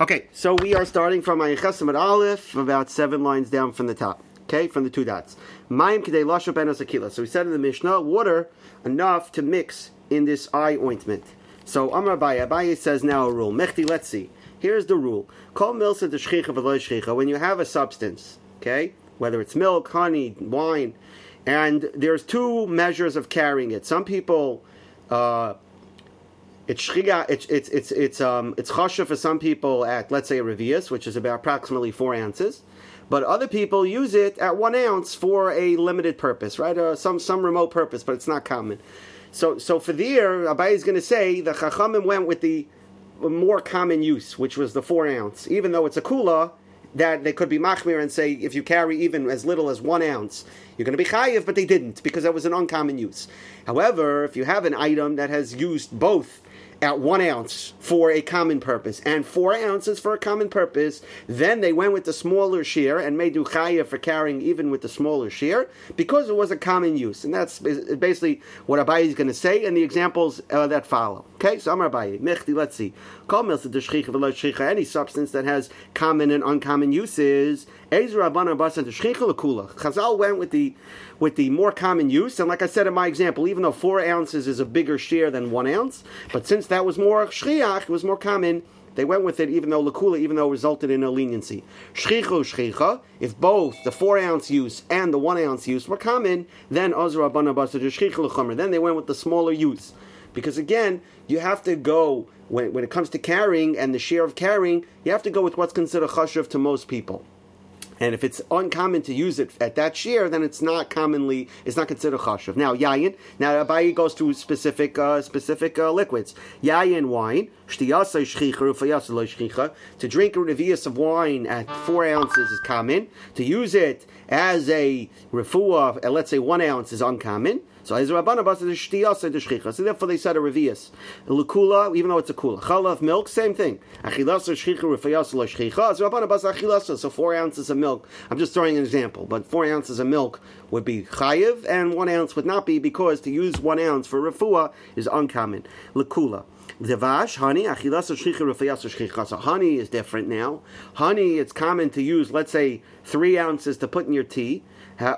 Okay, so we are starting from Ayichesim at Aleph, about seven lines down from the top. Okay, from the two dots. Mayim kidei lasho benos akila. So we said in the Mishnah, water enough to mix in this eye ointment. So Amar Abaye, Abaye says now a rule. Mechti, let's see. Here's the rule. Call milsa de shchicha v'lo shchicha. When you have a substance, okay, whether it's milk, honey, wine, and there's two measures of carrying it. Some people, uh, it's shchiga, it's it's it's it's um it's chasha for some people at let's say a revius, which is about approximately four ounces, but other people use it at one ounce for a limited purpose, right? Uh, some some remote purpose, but it's not common. So so for the year, Abai is going to say the chachamim went with the more common use, which was the four ounce, even though it's a kula that they could be machmir and say if you carry even as little as one ounce, you're going to be chayiv, but they didn't because that was an uncommon use. However, if you have an item that has used both at one ounce for a common purpose and four ounces for a common purpose. Then they went with the smaller shear and made duchaya for carrying even with the smaller shear because it was a common use. And that's basically what Abayi is going to say and the examples uh, that follow. Okay, so Amar Abayi, Mechti, let's see. Any substance that has common and uncommon uses. Chazal went with the with the more common use, and like I said in my example, even though four ounces is a bigger share than one ounce, but since that was more shchiach, it was more common. They went with it, even though lakula, even though it resulted in a leniency. Shchichu shchicha, if both the four ounce use and the one ounce use were common, then Ezra ozra banabasa Then they went with the smaller use, because again, you have to go when, when it comes to carrying and the share of carrying, you have to go with what's considered chashuv to most people. And if it's uncommon to use it at that shear, then it's not commonly it's not considered chashuv. Now yayin. Now Abayi goes to specific uh, specific uh, liquids. Yayin wine. To drink a revius of wine at four ounces is common. To use it as a refuah, uh, let's say one ounce, is uncommon. So as Rabbana Bas is shtiyasa de shchicha. So therefore they said a revius. Lukula, even though it's a kula. Chalav milk, same thing. Achilasa shchicha rufayasa lo shchicha. So four ounces of milk. I'm just throwing an example, but four ounces of milk would be chayiv, and one ounce would not be because to use one ounce for refuah is uncommon. Lukula. Devash, honey, achilasa shchicha rufayasa shchicha. So honey is different now. Honey, it's common to use, let's say, three ounces to put in your tea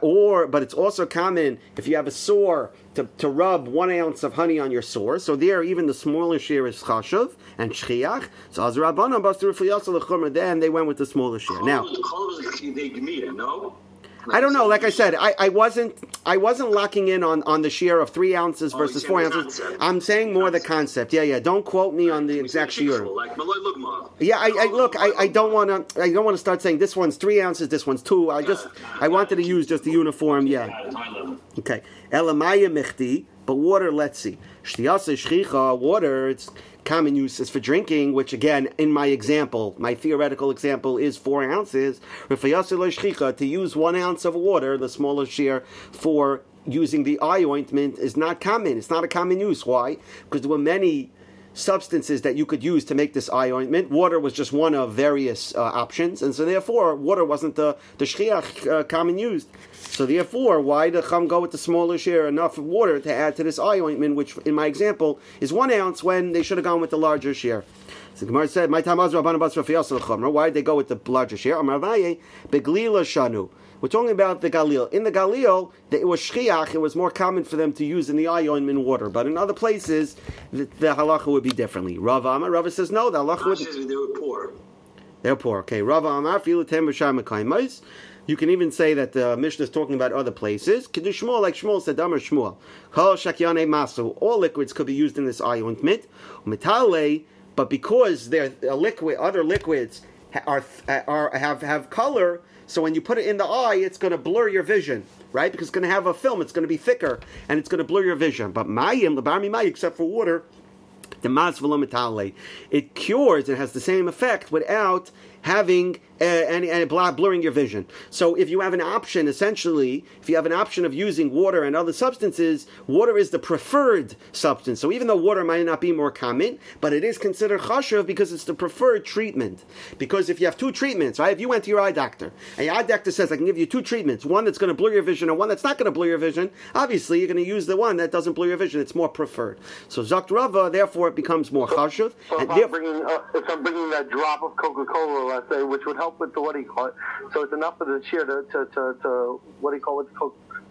or but it's also common if you have a sore to, to rub one ounce of honey on your sore. So there, even the smaller share is chashuv and shchiach. So as Rabbana basur then they went with the smaller share. Now, no. I don't know. Like I said, I, I wasn't I wasn't locking in on, on the share of three ounces oh, versus four ounces. I'm saying more the concept. Yeah, yeah. Don't quote me on the exact share. yeah, I, I look. I, I don't want to. I don't want to start saying this one's three ounces, this one's two. I just I wanted to use just the uniform. Yeah. Okay. Elamaya michti, but water. Let's see. Shtiyasa shchicha. Water. It's common use is for drinking, which again, in my example, my theoretical example is four ounces. To use one ounce of water, the smaller share, for using the eye ointment is not common. It's not a common use. Why? Because there were many substances that you could use to make this eye ointment. Water was just one of various uh, options, and so therefore, water wasn't the the shchiach uh, common used. So therefore, why the chum go with the smaller share enough water to add to this eye ointment, which in my example is one ounce, when they should have gone with the larger share? So Gemara said, "My time Why did they go with the larger share? Amar beglila shanu. We're talking about the Galil. In the Galil, it was shchiach. It was more common for them to use in the eye ointment water. But in other places, the, the halacha would be differently. Rav Amar, Rav says no. The halacha would. They were poor. They're poor. Okay. Rav Amar, filutem b'shar you can even say that the Mishnah is talking about other places. Shmuel like Shmuel said, Damar Shmuel. Kol shakyane masu. All liquids could be used in this eye ointment. Metale, but because they're a liquid, other liquids are, uh, are have have color. So when you put it in the eye, it's going to blur your vision, right? Because it's going to have a film. It's going to be thicker, and it's going to blur your vision. But mayim, the barmi may, except for water, the it cures. It has the same effect without having and, and blurring your vision. So if you have an option, essentially, if you have an option of using water and other substances, water is the preferred substance. So even though water might not be more common, but it is considered chashuv because it's the preferred treatment. Because if you have two treatments, right? If you went to your eye doctor and your eye doctor says, I can give you two treatments, one that's going to blur your vision and one that's not going to blur your vision, obviously you're going to use the one that doesn't blur your vision. It's more preferred. So Zakt Rava, therefore, it becomes more chashuv. So and if I'm, bringing, uh, if I'm bringing that drop of Coca-Cola, let's say, which would help with the what do you call it? So it's enough for the shear to, to, to, to what do you call it?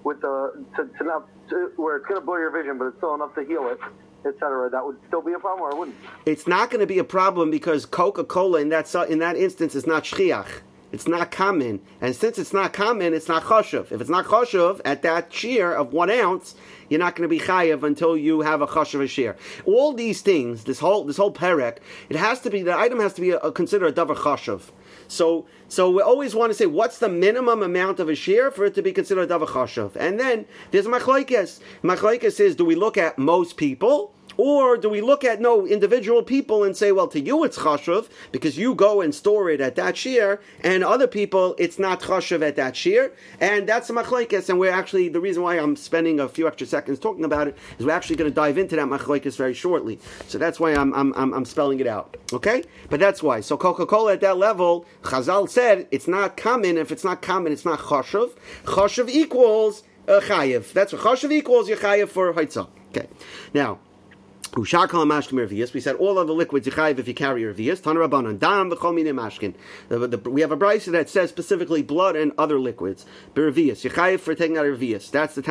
With the to, to not to, where it's going to blur your vision, but it's still enough to heal it etc. That would still be a problem, or wouldn't? It's not going to be a problem because Coca-Cola in that in that instance is not shchiach. It's not common, and since it's not common, it's not choshev. If it's not choshev at that shear of one ounce, you're not going to be chayiv until you have a choshev shear. All these things, this whole this whole perek, it has to be the item has to be a, a considered a davar choshev. So, so we always want to say what's the minimum amount of a shear for it to be considered choshev. And then there's machlokes. Machlokes is do we look at most people? Or do we look at no individual people and say, well, to you it's chashuv because you go and store it at that shear, and other people it's not chashuv at that shear, and that's a machlekes. And we're actually the reason why I'm spending a few extra seconds talking about it is we're actually going to dive into that machlekes very shortly. So that's why I'm, I'm, I'm, I'm spelling it out. Okay, but that's why. So Coca Cola at that level, Chazal said it's not common. If it's not common, it's not chashuv. Chashuv equals a chayiv. That's what chashuv equals your chayiv for haitzah. Okay, now. We said all the liquids yichayiv if you carry revius. Tanarabanan dam. We have a brisa that says specifically blood and other liquids. Berevius for taking out revius. That's the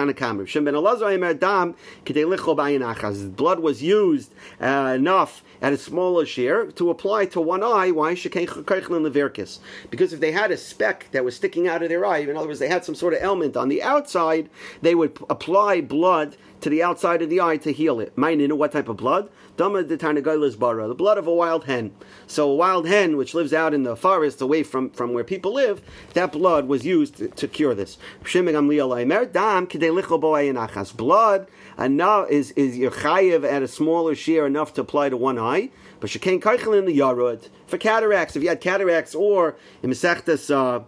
b'ayin Blood was used uh, enough at a smaller share to apply to one eye. Why Because if they had a speck that was sticking out of their eye, in other words, they had some sort of element on the outside, they would apply blood to the outside of the eye to heal it. Mine what type of blood? Dama de bara, the blood of a wild hen. So a wild hen which lives out in the forest away from, from where people live, that blood was used to, to cure this. Blood enough is is your chayiv at a smaller share enough to apply to one eye. But you can't in the yarod for cataracts. If you had cataracts or in Masechtas, uh,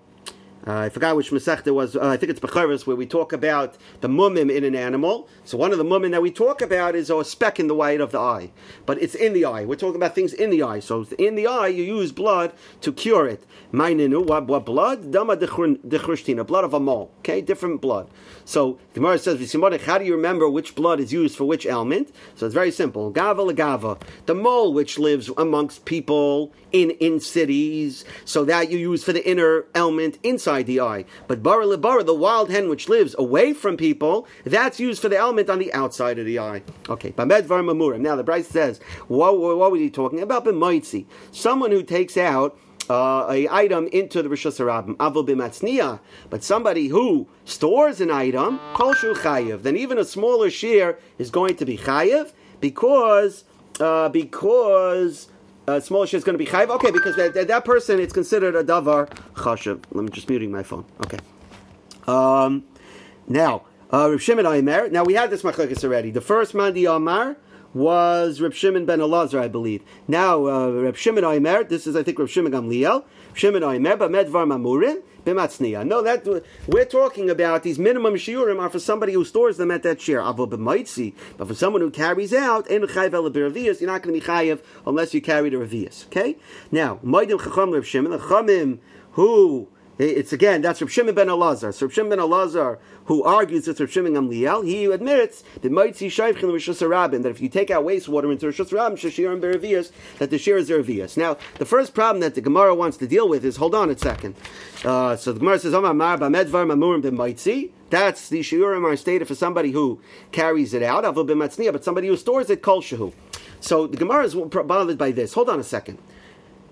uh, I forgot which Masechta was. Uh, I think it's Becharis, where we talk about the mumim in an animal. So one of the mumim that we talk about is a speck in the white of the eye, but it's in the eye. We're talking about things in the eye. So in the eye, you use blood to cure it. Maininu, what, what blood? Dama dechrushtina, blood of a mole. Okay, different blood. So Gemara says, how do you remember which blood is used for which element? So it's very simple. Gava legava, the mole which lives amongst people in in cities, so that you use for the inner element inside the eye. But bara lebara, the wild hen which lives away from people, that's used for the element on the outside of the eye. Okay, Bamed var. Now the brayse says, what, what was he talking about? B'moitzi, someone who takes out uh, a item into the Rosh Hashanah, avol but somebody who stores an item, kol chayiv, then even a smaller share is going to be chayiv because uh, because a small is going to be chayiv. Okay, because that, that, that, person it's considered a davar chashiv. I'm just muting my phone. Okay. Um, now, uh, Rav Shimon Aimer. Now we had this machlekes already. The first Mandi Amar was Reb Shimon ben Elazar, I believe. Now, uh, Reb Shimon Aimer, this is, I think, Reb Shimon Gamliel. Shimon Aimer, but Medvar Mamurin, b'matzniya. No, that we're talking about these minimum shiurim are for somebody who stores them at that share. Avo b'maitzi, but for someone who carries out, en chayiv el you're not going to be chayiv unless you carry the revius. Okay. Now, maidim chacham Reb Shimon, the chamim who it's again, that's Rav Shimon ben Elazar. So Rav Shimon ben Elazar, who argues with Rav Shimon Gamliel, he admits that Maitzi Shaivchin Rishus Rabin, that if you take out wastewater into Rishus Rabin, Shashir and Beravias, that the share is Beravias. Now, the first problem that the Gemara wants to deal with is, hold on a second. Uh, so the Gemara says, Omar Mar Bamedvar Mamurim ben that's the shiurim are stated for somebody who carries it out, but somebody who stores it, kol shehu. So the Gemara is bothered by this. Hold on a second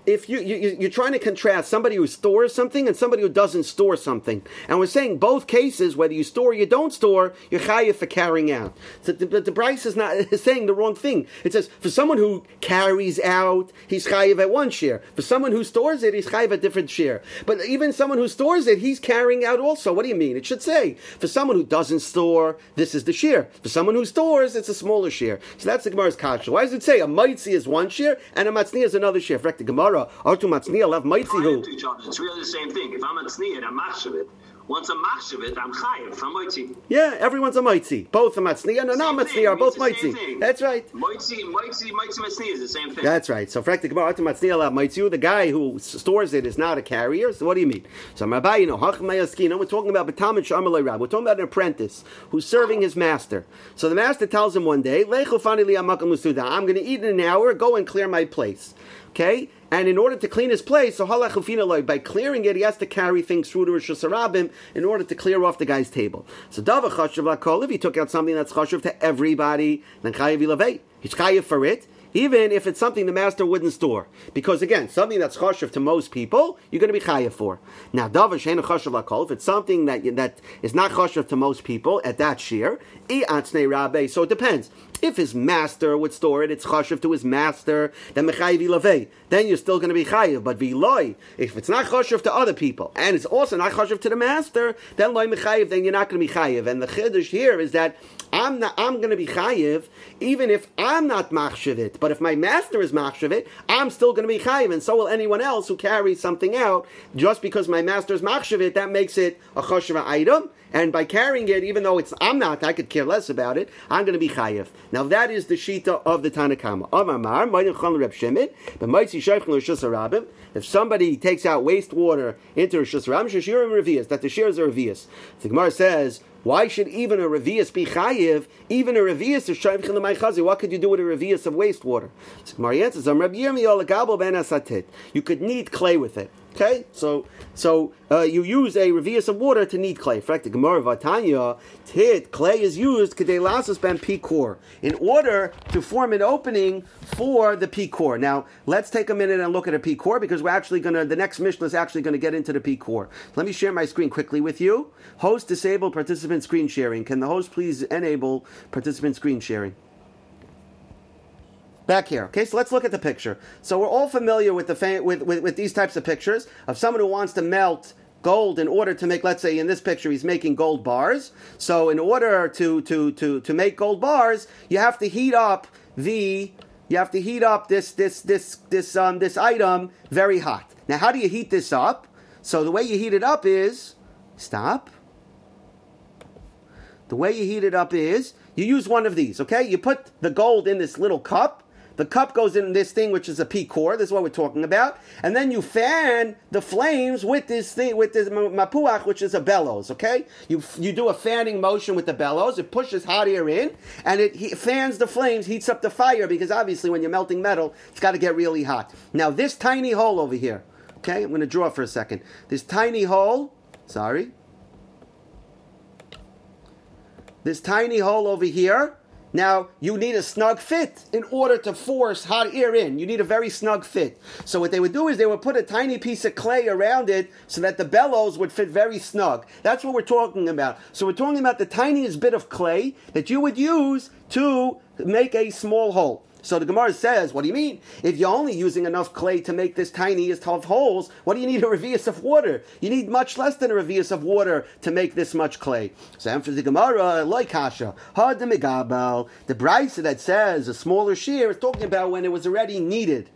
if you, you you're trying to contrast somebody who stores something and somebody who doesn't store something, and we're saying both cases, whether you store or you don't store, you're chayiv for carrying out. So the, the, the brayse is not is saying the wrong thing. It says for someone who carries out, he's chayiv at one share. For someone who stores it, he's chayiv at different share. But even someone who stores it, he's carrying out also. What do you mean? It should say for someone who doesn't store, this is the share. For someone who stores, it's a smaller share. So that's the Gemara's kasha. Why does it say a mitzi is one share and a matzni is another share? The Gemara Gemara, Artu Matzniya left Maitzihu. It's really the same thing. If I'm Matzniya and I'm Machshavit, Once I'm machshavit, I'm chayiv. I'm moitzi. Yeah, everyone's a mitzi. Both a matzniya and a non matzniya are both It's mitzi. That's right. Moitzi, moitzi, moitzi, matzniya is the same thing. That's right. So frak the gemara to matzniya la mitzi. The guy who stores it is not a carrier. So what do you mean? So Rabbi, you know, hach mayaskina. We're talking about betamin shamalei rab. We're talking about an apprentice who's serving his master. So the master tells him one day, "Lechu fani li amakam lusuda." I'm going to eat in an hour. Go and clear my place. Okay. And in order to clean his place, so halach ufina loy, by clearing it, he has to carry things through to Rosh Hashanah in order to clear off the guy's table. So dava chashuv lakol, if he took out something that's chashuv to everybody, then chayiv ilavei. He's chayiv for it, even if it's something the master wouldn't store. Because again, something that's chashuv to most people, you're going to be chayiv for. Now, dava sheinu chashuv if it's something that that is not chashuv to most people at that shear, i atzne rabbe. So it depends. If his master would store it, it's chashuv to his master, then mechayiv ilavei. Then you're still going to be chayiv. But viloi, if it's not chashuv to other people, and it's also not chashuv to the master, then loy mechayiv, then you're not going to be chayiv. And the chiddush here is that I'm not, I'm going to be chayiv, even if I'm not machshavit. But if my master is machshavit, I'm still going to be chayiv, and so will anyone else who carries something out. Just because my master is machshavit, that makes it a chashuv item. And by carrying it, even though it's I'm not, I could care less about it. I'm going to be chayiv. Now that is the shita of the Harabim. If somebody takes out wastewater into Rishus Revius, that the shares are Revius. The Gemara says, why should even a Revius be chayiv? Even a Revius is Shaykhon L'May What could you do with a Revius of wastewater? You could knead clay with it. Okay, so so uh, you use a revius of water to knead clay. In fact, the Gemara Vatanya tit clay is used kedelasus ben pikor in order to form an opening for the pikor. Now let's take a minute and look at a pikor because we're actually to the next mission is actually to get into the pikor. Let me share my screen quickly with you. Host disable participant screen sharing. Can the host please enable participant screen sharing? Back here. Okay, so let's look at the picture. So we're all familiar with the fa- with, with, with these types of pictures of someone who wants to melt gold in order to make let's say in this picture he's making gold bars so in order to to to to make gold bars you have to heat up the you have to heat up this this this this um this item very hot now how do you heat this up so the way you heat it up is stop the way you heat it up is you use one of these, okay? You put the gold in this little cup. The cup goes in this thing, which is a pikor. This is what we're talking about. And then you fan the flames with this thing, with this mapuach, which is a bellows, okay? You, you do a fanning motion with the bellows. It pushes hot air in, and it he, fans the flames, heats up the fire, because obviously when you're melting metal, it's got to get really hot. Now, this tiny hole over here, okay? I'm going to draw for a second. This tiny hole, sorry, this tiny hole over here. Now, you need a snug fit in order to force hot air in. You need a very snug fit. So, what they would do is they would put a tiny piece of clay around it so that the bellows would fit very snug. That's what we're talking about. So, we're talking about the tiniest bit of clay that you would use to make a small hole. So the Gemara says, what do you mean? If you're only using enough clay to make this tiniest of holes, what do you need a revius of water? You need much less than a revius of water to make this much clay. So answers the Gemara, like Megabel, the brisa that says a smaller shear is talking about when it was already needed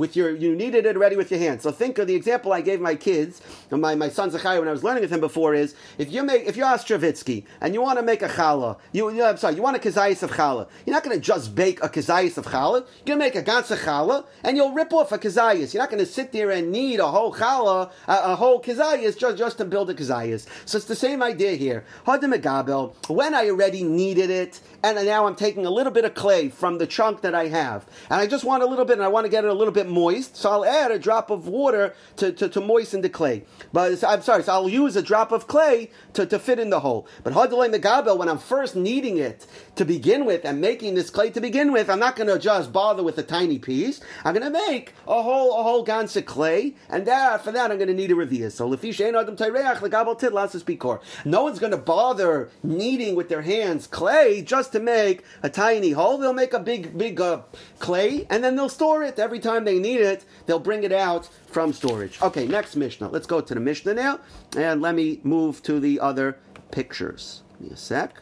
with your you needed it already with your hands. So think of the example I gave my kids, my, my son Zachariah when I was learning with him before is if you make if you're Ostravitsky and you want to make a challah, you, you I'm sorry, you want a kazayis of challah. You're not going to just bake a kazayis of challah. You're going to make a ganza challah and you'll rip off a kazayis. You're not going to sit there and knead a whole challah, a, a whole kazayis just just to build a kazayis. So it's the same idea here. Hadim Megabel, when I already needed it, and now I'm taking a little bit of clay from the chunk that I have, and I just want a little bit, and I want to get it a little bit moist, so I'll add a drop of water to, to, to moisten the clay. But I'm sorry, so I'll use a drop of clay to, to fit in the hole. But Hadalei Megabel, when I'm first kneading it to begin with and making this clay to begin with, I'm not going to just bother with a tiny piece. I'm going to make a whole a whole ganze clay, and that for that I'm going to need a revius. So adam tayreach legabel pikor. No one's going to bother kneading with their hands clay just to make a tiny hole. They'll make a big big uh, clay, and then they'll store it every time they need it. They'll bring it out from storage. Okay, next Mishnah. Let's go to the Mishnah now, and let me move to the other pictures. Give me a sec.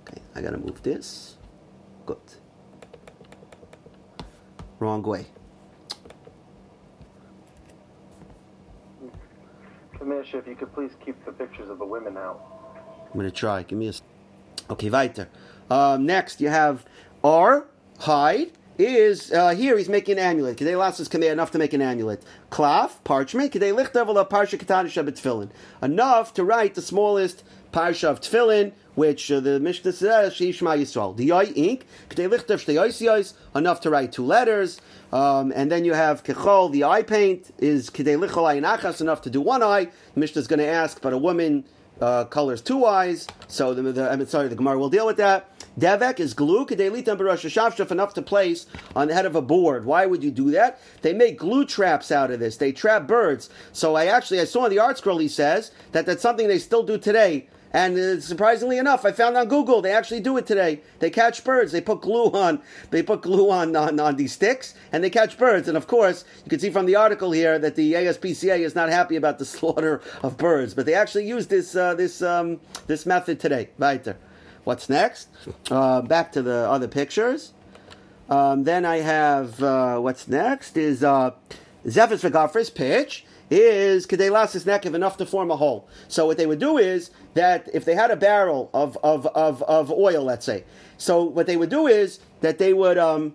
Okay, I gotta move this. Good. Wrong way. Misha, if you could please keep the pictures of the women out. I'm to try. Give me a. Okay, weiter. Um, next, you have R, hide, is uh, here he's making an amulet. Kedei lasses kamei enough to make an amulet. Klaf, parchment, kedei lichtevel of parsha katanish tefillin. Enough to write the smallest parsha of tefillin, which uh, the Mishnah says Shishma Yisrael. The eye ink, kedei lichtev shtei enough to write two letters. Um, and then you have kechol, the eye paint is kedei lichol ayin enough to do one eye. The Mishnah is going to ask, but a woman uh, colors two eyes. So the, the I'm sorry, the Gemara will deal with that. Devek is glue, kedelitam barashashafshaf, enough to place on the head of a board. Why would you do that? They make glue traps out of this. They trap birds. So I actually, I saw in the ArtScroll he says, that that's something they still do today. And uh, surprisingly enough, I found on Google they actually do it today. They catch birds. They put glue on. They put glue on, on on these sticks, and they catch birds. And of course, you can see from the article here that the ASPCA is not happy about the slaughter of birds, but they actually use this uh, this um, this method today. Weiter. What's next? Uh, back to the other pictures. Um, then I have uh, what's next is uh, Zephyr's Vagafris pitch is Kedelasis Nekev enough to form a hole. So what they would do is that if they had a barrel of, of, of, of oil, let's say, so what they would do is that they would um,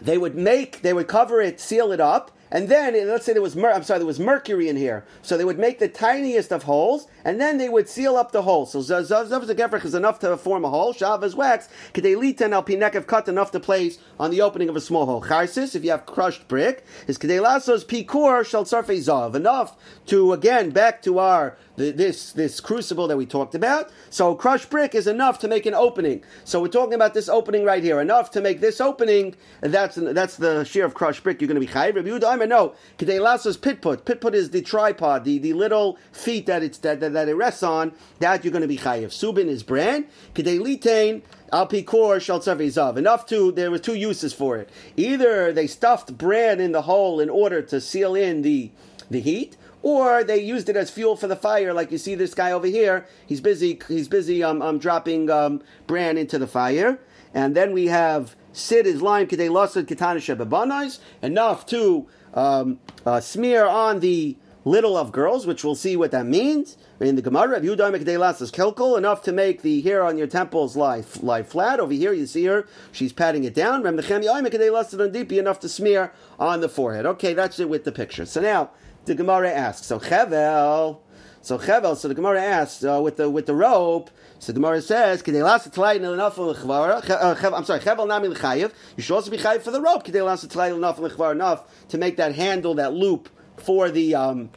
they would make they would cover it, seal it up, and then, let's say there was, mer- I'm sorry, there was mercury in here. So they would make the tiniest of holes, and then they would seal up the hole. So Zav is enough to form a hole. Shav wax. Kedeliten al pinekev cut enough to place on the opening of a small hole. Charsis, if you have crushed brick, is kedelasos pikur shall sarfe zav. Enough to, again, back to our this this crucible that we talked about. So crushed brick is enough to make an opening. So we're talking about this opening right here. Enough to make this opening. That's that's the shear of crushed brick. You're going to be chayiv. Rabbi Yehuda, no. Kedei lasos pitput. Pitput is the tripod, the, the little feet that it's that, that, that it rests on. That you're going to be chayiv. Subin is brand. Kedei litain. Al pikor shall zav. Enough to there were two uses for it. Either they stuffed bran in the hole in order to seal in the the heat, or they used it as fuel for the fire, like you see this guy over here. He's busy. He's busy um, um dropping um, bran into the fire, and then we have Sid is lime kedei lasad ketana enough to um, uh, smear on the little of girls, which we'll see what that means. In the Gemara, of Yudai Mekdelas is kelkol, enough to make the hair on your temples lie, lie flat. Over here, you see her, she's patting it down. Rem on deep enough to smear on the forehead. Okay, that's it with the picture. So now, the Gemara asks. So Chevel, so Chevel, so the Gemara asks uh, with the with the rope. So the Gemara says, "Kidei lasa tlayin enough uh, I'm sorry, Chevel nami l'chayev. You should also be chayev for the rope. Kidei lasa tlayin enough enough to make that handle, that loop for the um,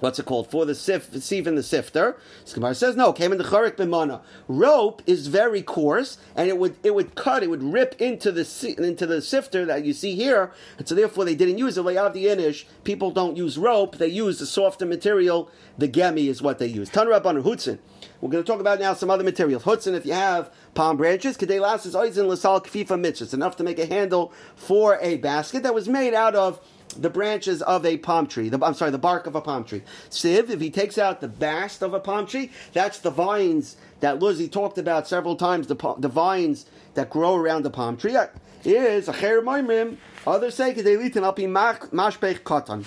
what's it called for the sif, sieve and the sifter. Gemara says no. Came in the charik b'mana. Rope is very coarse, and it would it would cut, it would rip into the into the sifter that you see here, and so therefore they didn't use it. Layav the inish. People don't use rope; they use the softer material. The gemi is what they use. Tan Rabbanan Hutzin. We're going to talk about now some other materials. Hutzin, if you have palm branches, kadei lasses oizin lasal kfifa mitz. It's enough to make a handle for a basket that was made out of the branches of a palm tree. The, I'm sorry, the bark of a palm tree. Siv, if he takes out the bast of a palm tree, that's the vines that Lizzie talked about several times, the, the vines that grow around the palm tree. Is a cher moimim. Others say they litin al mashpech katan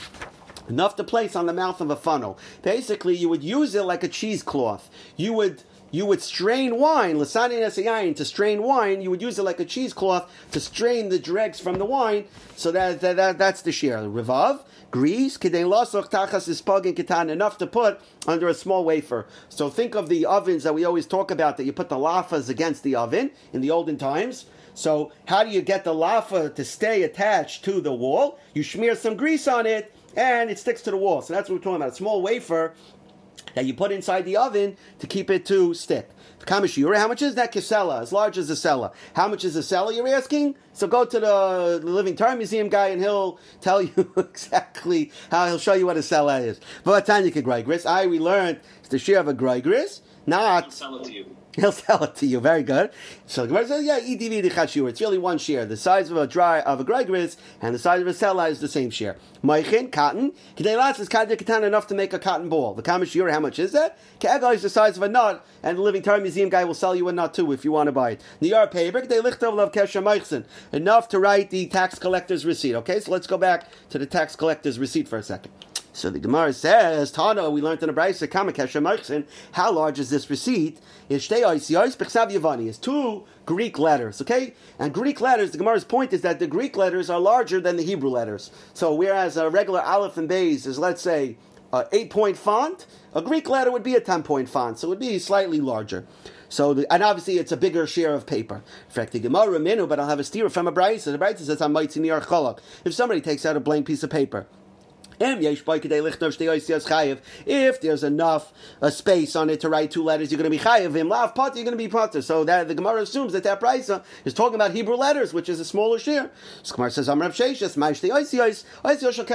enough to place on the mouth of a funnel. Basically, you would use it like a cheesecloth. You would you would strain wine, lasani nesayayin, to strain wine, you would use it like a cheesecloth to strain the dregs from the wine. So that, that, that that's the shear. Revav, grease, kidei lasoch tachas is and kitan, enough to put under a small wafer. So think of the ovens that we always talk about, that you put the lafas against the oven in the olden times. So how do you get the lafa to stay attached to the wall? You smear some grease on it, and it sticks to the wall. So that's what we're talking about. A small wafer that you put inside the oven to keep it to stick. Kamishura, how much is that kesela? As large as a sella. How much is a sella, you're asking? So go to the, Living Torah Museum guy and he'll tell you exactly how he'll show you what a sella is. But Tanya Gregris, I we learned it's the share of a Gregris, not. I'll sell it to you. He'll sell it to you. Very good. So the Gemara says, yeah, EDV the chashur. It's really one share. The size of a dry of a gregris and the size of a sella is the same share. Maichin, cotton. Kedelas is katan enough to make a cotton ball. The kamashir, how much is that? Ke'ega is the size of a nut, and the Living Torah Museum guy will sell you a nut too if you want to buy it. Niyar paper, they lichtov love kesha Enough to write the tax collector's receipt. Okay, so let's go back to the tax collector's receipt for a second. So the Gemara says, Tana, we learned in the Brisa, Kamakesha Marksin, how large is this receipt? It's two Greek letters, okay? And Greek letters, the Gemara's point is that the Greek letters are larger than the Hebrew letters. So whereas a regular Aleph and Bays is, let's say, a 8 point font, a Greek letter would be a 10 point font, so it would be slightly larger. So, the, and obviously it's a bigger share of paper. In fact, the Gemara minu, but I'll have a steer from a brayse. The brayse says, "I'm If somebody takes out a blank piece of paper if there's enough uh, space on it to write two letters, you're going to be chayiv. Im lav pot, you're going to be potter. So that the Gemara assumes that that price is talking about Hebrew letters, which is a smaller share. So Gemara says, "Amrav sheishes ma'ishtei oisiyos oisiyos shal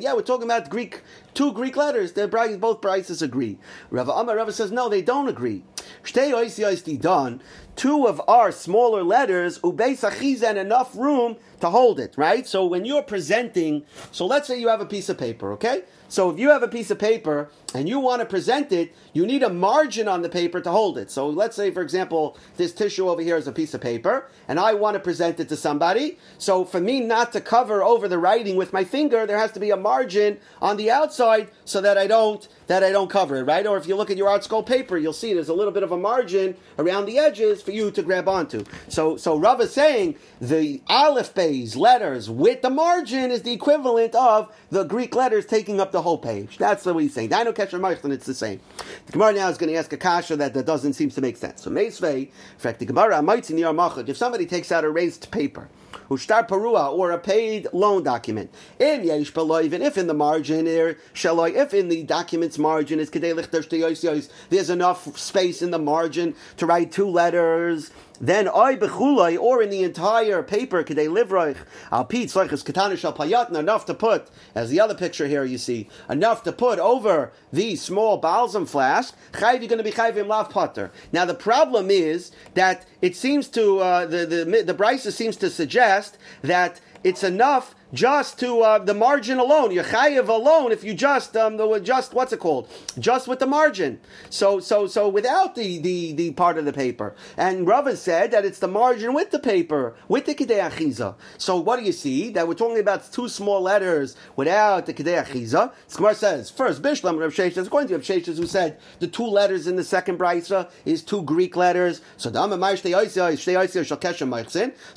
Yeah, we're talking about Greek two Greek letters. The both prices agree. Rava Amar Rava says, no, they don't agree. Shtei oisiyos done two of our smaller letters, ubeis and enough room to hold it, right? So when you're presenting, so let's say you have a piece of paper, okay? So if you have a piece of paper and you want to present it, you need a margin on the paper to hold it. So let's say, for example, this tissue over here is a piece of paper, and I want to present it to somebody. So for me not to cover over the writing with my finger, there has to be a margin on the outside so that I don't that I don't cover it, right? Or if you look at your ArtScroll paper, you'll see there's a little bit of a margin around the edges for you to grab onto. So so Rav is saying the Aleph Bay's letters with the margin is the equivalent of the Greek letters taking up the whole page. That's what he's saying. Dino Kesher Marchlan, it's the same. The Gemara now is going to ask a kasha that, that doesn't seem to make sense. So Meisvei, in fact, the Gemara, might in Yarmachad, if somebody takes out a raised paper, Ushtar Parua, or a paid loan document. In Yesh even if in the margin, if in the document's margin is there's enough space in the margin to write two letters, then I bechulai, or in the entire paper, kadei livroich, al pit tzleichus katana shal payatna, enough to put, as the other picture here you see, enough to put over the small balsam flask, chayv, you're going to be chayv im lav potter. Now the problem is that it seems to, uh, the, the, the Brisa seems to suggest that it's enough just to uh, the margin alone. You're chayiv alone if you just um, the, just what's it called? Just with the margin. So so so without the the, the part of the paper. And Rava said that it's the margin with the paper with the kidei achiza. So what do you see? That we're talking about two small letters without the kidei achiza. Skmar says first Bishlam Rav Sheshes according to Rav Sheshes who said the two letters in the second brisa is two Greek letters. So So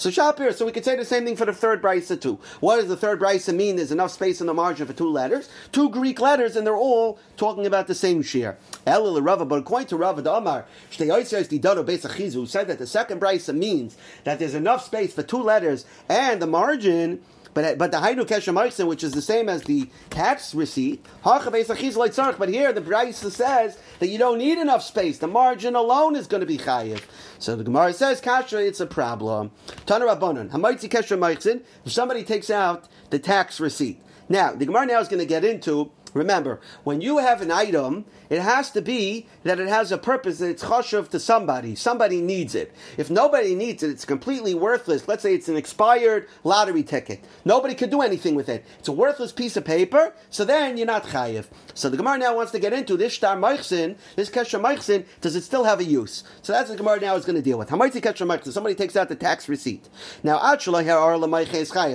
Shapir. So we could say the same thing for the third brisa too. What does the third brisa mean? There's enough space in the margin for two letters, two Greek letters, and they're all talking about the same share. Elul Rava, but according to Rava Damar, who said that the second brisa means that there's enough space for two letters and the margin. But, uh, but the Hainu Keshem which is the same as the tax receipt, but here the Brisa says that you don't need enough space. The margin alone is going to be chayiv. So the Gemara says, Kasha, it's a problem. Tana Rabbanon, Hamaitzi Keshem if somebody takes out the tax receipt. Now, the Gemara now is going to get into Remember, when you have an item, it has to be that it has a purpose that it's chashuv to somebody. Somebody needs it. If nobody needs it, it's completely worthless. Let's say it's an expired lottery ticket. Nobody could do anything with it. It's a worthless piece of paper, so then you're not chayiv. So the Gemara now wants to get into this shtar meichsin, this kesha meichsin, does it still have a use? So that's what the Gemara now is going to deal with. Hamaitzi kesha meichsin, somebody takes out the tax receipt. Now,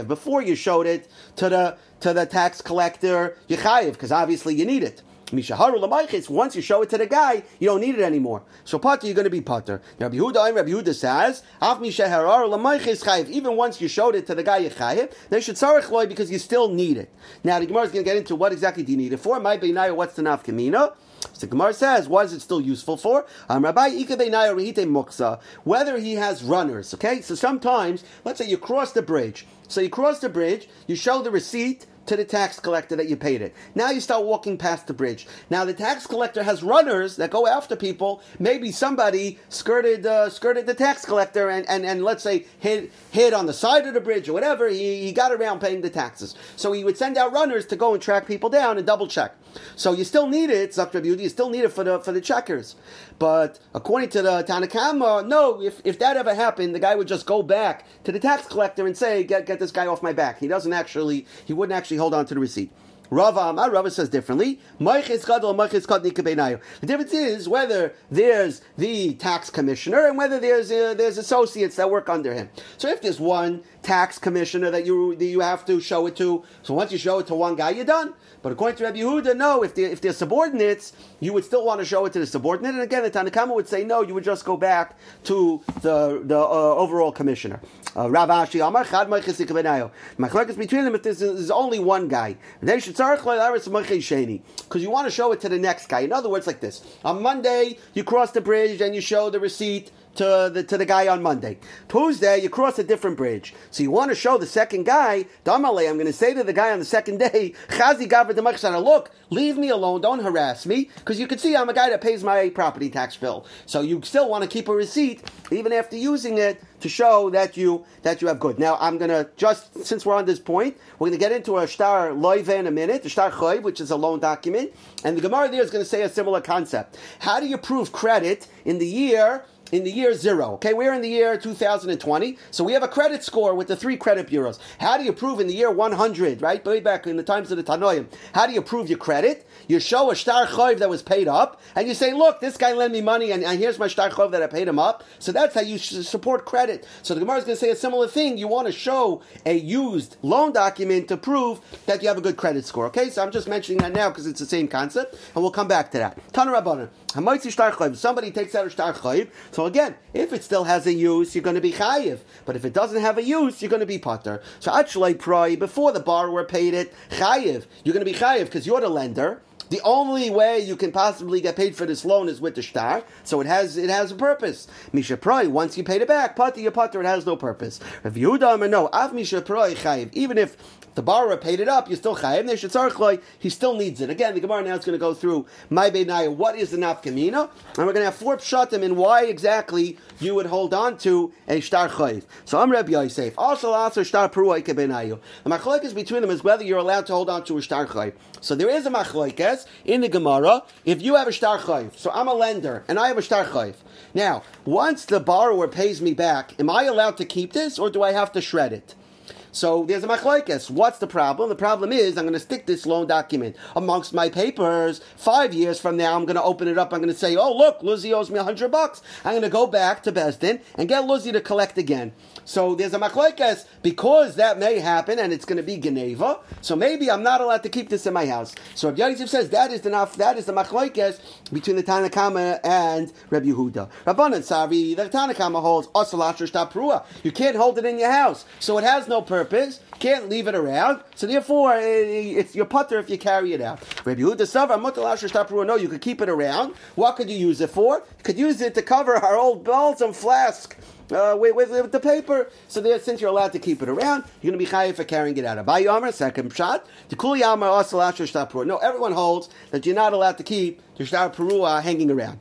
before you showed it to the to the tax collector, you chayiv, because obviously you need it. Once you show it to the guy, you don't need it anymore. So pater, you're going to be pater. Rabbi Yehuda, Rabbi Yehuda says, even once you showed it to the guy you chayiv, they should sarich loy because you still need it. Now the Gemara is going to get into what exactly do you need it for. Might be what's the nafkamina? So the Gemara says, what is it still useful for? Um, Rabbi Whether he has runners, okay? So sometimes, let's say you cross the bridge. So you cross the bridge, you show the receipt, to the tax collector that you paid it. Now you start walking past the bridge. Now the tax collector has runners that go after people. Maybe somebody skirted uh, skirted the tax collector and, and, and let's say hid hid on the side of the bridge or whatever. He, he got around paying the taxes. So he would send out runners to go and track people down and double check. So you still need it, Zakra Beauty, you still need it for the for the checkers. But according to the Tanakama, no, if, if that ever happened, the guy would just go back to the tax collector and say, get, get this guy off my back. He doesn't actually, he wouldn't actually hold on to the receipt. Rava Amar, Rava says differently. The difference is whether there's the tax commissioner and whether there's uh, there's associates that work under him. So if there's one tax commissioner that you that you have to show it to. So once you show it to one guy, you're done. But according to Rabbi Yehuda, no. If they're, if they're subordinates, you would still want to show it to the subordinate. And again, the Tanakama would say no. You would just go back to the the uh, overall commissioner. Uh, Rav Ashi Amar Chad Machlekes between them if there's, there's only one guy. Because you want to show it to the next guy. In other words, like this: on Monday you cross the bridge and you show the receipt to the to the guy on Monday. Tuesday, you cross a different bridge. So you want to show the second guy, Damale, I'm going to say to the guy on the second day, Chazi Gavra look, leave me alone, don't harass me, because you can see I'm a guy that pays my property tax bill. So you still want to keep a receipt, even after using it, to show that you that you have good. Now I'm gonna just since we're on this point, we're gonna get into a star loive in a minute, the star choy, which is a loan document, and the Gemara there is going to say a similar concept. How do you prove credit in the year in the year zero. Okay, we're in the year 2020, so we have a credit score with the three credit bureaus. How do you prove in the year 100, right? Way back in the times of the Tanoim, how do you prove your credit? You show a star chayv that was paid up, and you say, look, this guy lent me money, and, and here's my star chayv that I paid him up. So that's how you support credit. So the Gemara is going to say a similar thing. You want to show a used loan document to prove that you have a good credit score. Okay, so I'm just mentioning that now because it's the same concept, and we'll come back to that. Tanarabana. Somebody takes out a star chayv. So again, if it still has a use, you're going to be chayiv. But if it doesn't have a use, you're going to be potter. So actually, pray before the borrower paid it, chayiv. You're going to be chayiv because you're the lender. The only way you can possibly get paid for this loan is with the star, so it has it has a purpose. Misha Prai, once you paid it back, pati your potter, it has no purpose. If you don't no, av Misha Prai chayiv, even if the borrower paid it up, you're still chayiv. He still needs it. Again, the Gemara now is going to go through my Beinaya. What is the nafkamina? And we're going to have four pshatim in why exactly you would hold on to a star chayiv. So I'm Rabbi Yosef. Also, also star peruay. The machlokes between them is whether you're allowed to hold on to a star chayiv. So there is a machlokes in the Gemara. If you have a star chayiv, so I'm a lender and I have a star chayiv. Now, once the borrower pays me back, am I allowed to keep this or do I have to shred it? So there's a machlokes. What's the problem? The problem is I'm going to stick this loan document amongst my papers. Five years from now, I'm going to open it up. I'm going to say, "Oh, look, Lizzie owes me a hundred bucks." I'm going to go back to Besdin and get Lizzie to collect again. So there's a machlokes because that may happen and it's going to be Geneva. So maybe I'm not allowed to keep this in my house. So Rabbi Yosef says that is the that is the machlokes between the Tanakama and Rabbi Yehuda. Rabbanan Savi, the Tanakama holds. You can't hold it in your house, so it has no purpose. Can't leave it around. So therefore, it's your putter if you carry it out. Rabbi Yehuda Savar taprua. No, you could keep it around. What could you use it for? You could use it to cover our old balsam flask uh, with, with, with, the paper. So there, since you're allowed to keep it around, you're going to be chayiv for carrying it out. Abayi Yomer, second shot. The Kuli Yomer also shtar No, everyone holds that you're not allowed to keep the shtar perua hanging around.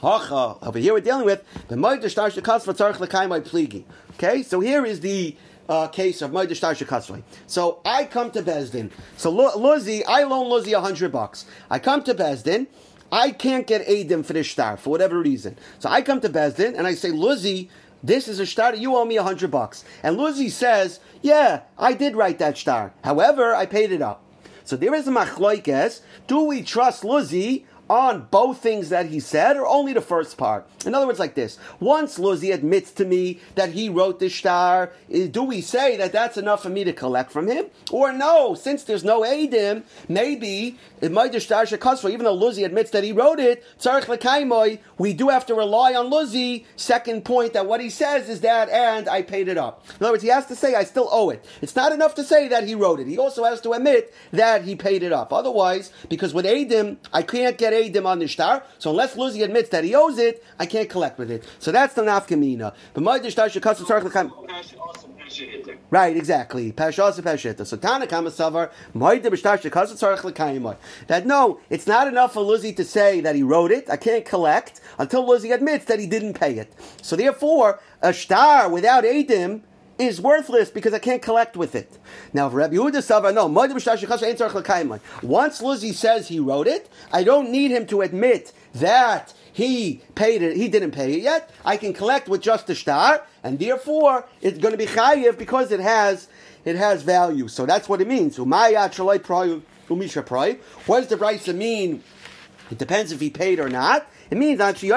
Over here we're dealing with the moed shtar shekas v'tzarich l'kaimai pligi. Okay, so here is the uh, case of moed shtar shekasvay. So I come to Bezdin. So Luzzy, I loan Luzzy a hundred bucks. I come to Bezdin. I can't get Adim for this star for whatever reason. So I come to Bezdin and I say, Luzzy, this is a star. You owe me a hundred bucks. And Luzzy says, Yeah, I did write that star. However, I paid it up. So there is a machloikes. Do we trust Luzzy on both things that he said or only the first part? In other words, like this. Once Luzzy admits to me that he wrote the star, eh, do we say that that's enough for me to collect from him? Or no, since there's no Adim, maybe it might star for even though Luzzy admits that he wrote it, we do have to rely on Luzzy. Second point that what he says is that, and I paid it up. In other words, he has to say, I still owe it. It's not enough to say that he wrote it. He also has to admit that he paid it up. Otherwise, because with Adim, I can't get Adim on the star, so unless Luzzy admits that he owes it, I can't collect with it. So that's the nafkamina. But my shtar should cut Right, exactly. Pashasa pashita. So Tanakama Savar, Moide Bishtar Shekasa Tzarech L'Kayimai. That no, it's not enough for Lizzie to say that he wrote it. I can't collect until Lizzie admits that he didn't pay it. So therefore, a star without Adim is worthless because I can't collect with it. Now, Rabbi Yehuda Savar, oh, no, once Lizzie says he wrote it, I don't need him to admit that he paid it, he didn't pay it yet. I can collect with just the star, and therefore it's going to be chayiv because it has it has value. So that's what it means. What does the brisa mean? It depends if he paid or not. It means until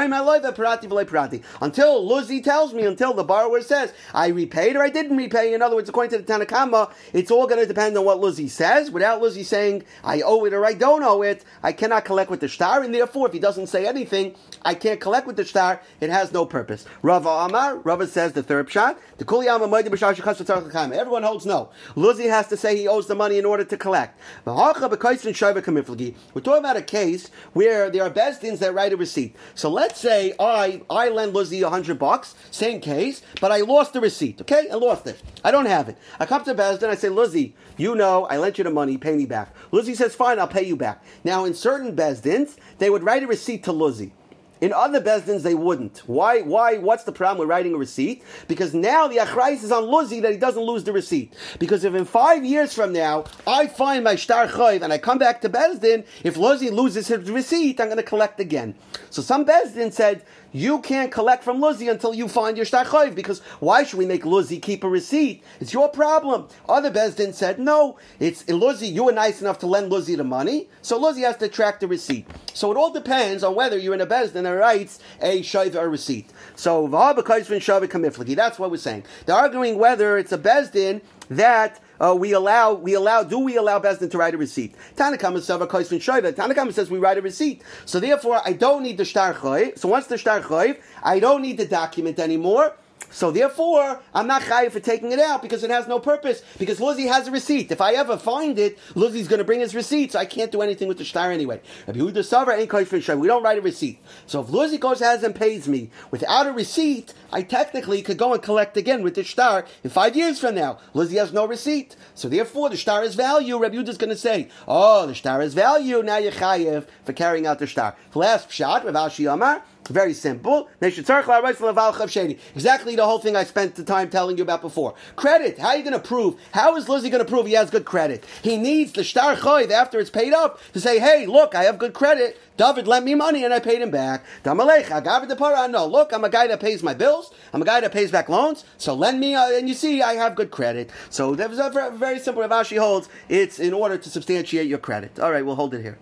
Luzi tells me, until the borrower says, I repaid or I didn't repay. In other words, according to the Tanakama, it's all going to depend on what Luzi says. Without Luzi saying, I owe it or I don't owe it, I cannot collect with the star, and therefore, if he doesn't say anything, I can't collect with the star. It has no purpose. Rava Amar, Rava says the third shot. Everyone holds no. Luzi has to say he owes the money in order to collect. We're talking about a case where there are bezdins that write a receipt. So let's say I I lend Lizzie hundred bucks, same case, but I lost the receipt. Okay, I lost it. I don't have it. I come to bezdin, I say, Lizzie, you know, I lent you the money, pay me back. Lizzie says, fine, I'll pay you back. Now, in certain bezdins, they would write a receipt to Luzi. In other bezdins, they wouldn't. Why? Why? What's the problem with writing a receipt? Because now the achrais is on Luzi that he doesn't lose the receipt. Because if in five years from now I find my shtar chayv and I come back to bezdin, if Luzi loses his receipt, I'm going to collect again. So some bezdin said you can't collect from Luzi until you find your shtar chayv. Because why should we make Luzi keep a receipt? It's your problem. Other bezdin said no. It's Luzi. You were nice enough to lend Luzi the money, so Luzi has to track the receipt. So it all depends on whether you're in a bezdin that writes a shayv or receipt. So that's what we're saying. They're arguing whether it's a bezdin that uh, we allow we allow do we allow Bezdin to write a receipt? Tanakama Sava. Tanakama says we write a receipt. So therefore I don't need the shtar So once the shtar I don't need the document anymore. So therefore, I'm not chayiv for taking it out because it has no purpose. Because Luzi has a receipt. If I ever find it, Luzi's going to bring his receipt, so I can't do anything with the shtar anyway. We don't write a receipt. So if Luzi goes ahead and pays me without a receipt, I technically could go and collect again with the shtar in five years from now. Luzi has no receipt. So therefore, the shtar is value. Rabbi Yehuda is going to say, oh, the shtar is value. Now you're chayiv for carrying out the shtar. Last pshat, Rav Ashi Amar, very simple. Exactly the whole thing I spent the time telling you about before. Credit. How are you going to prove? How is Lizzie going to prove he has good credit? He needs the shtar choiv after it's paid up to say, hey, look, I have good credit. David lent me money and I paid him back. No, look, I'm a guy that pays my bills. I'm a guy that pays back loans. So lend me, uh, and you see, I have good credit. So that was a very simple. Rav Ashi holds it's in order to substantiate your credit. All right, we'll hold it here.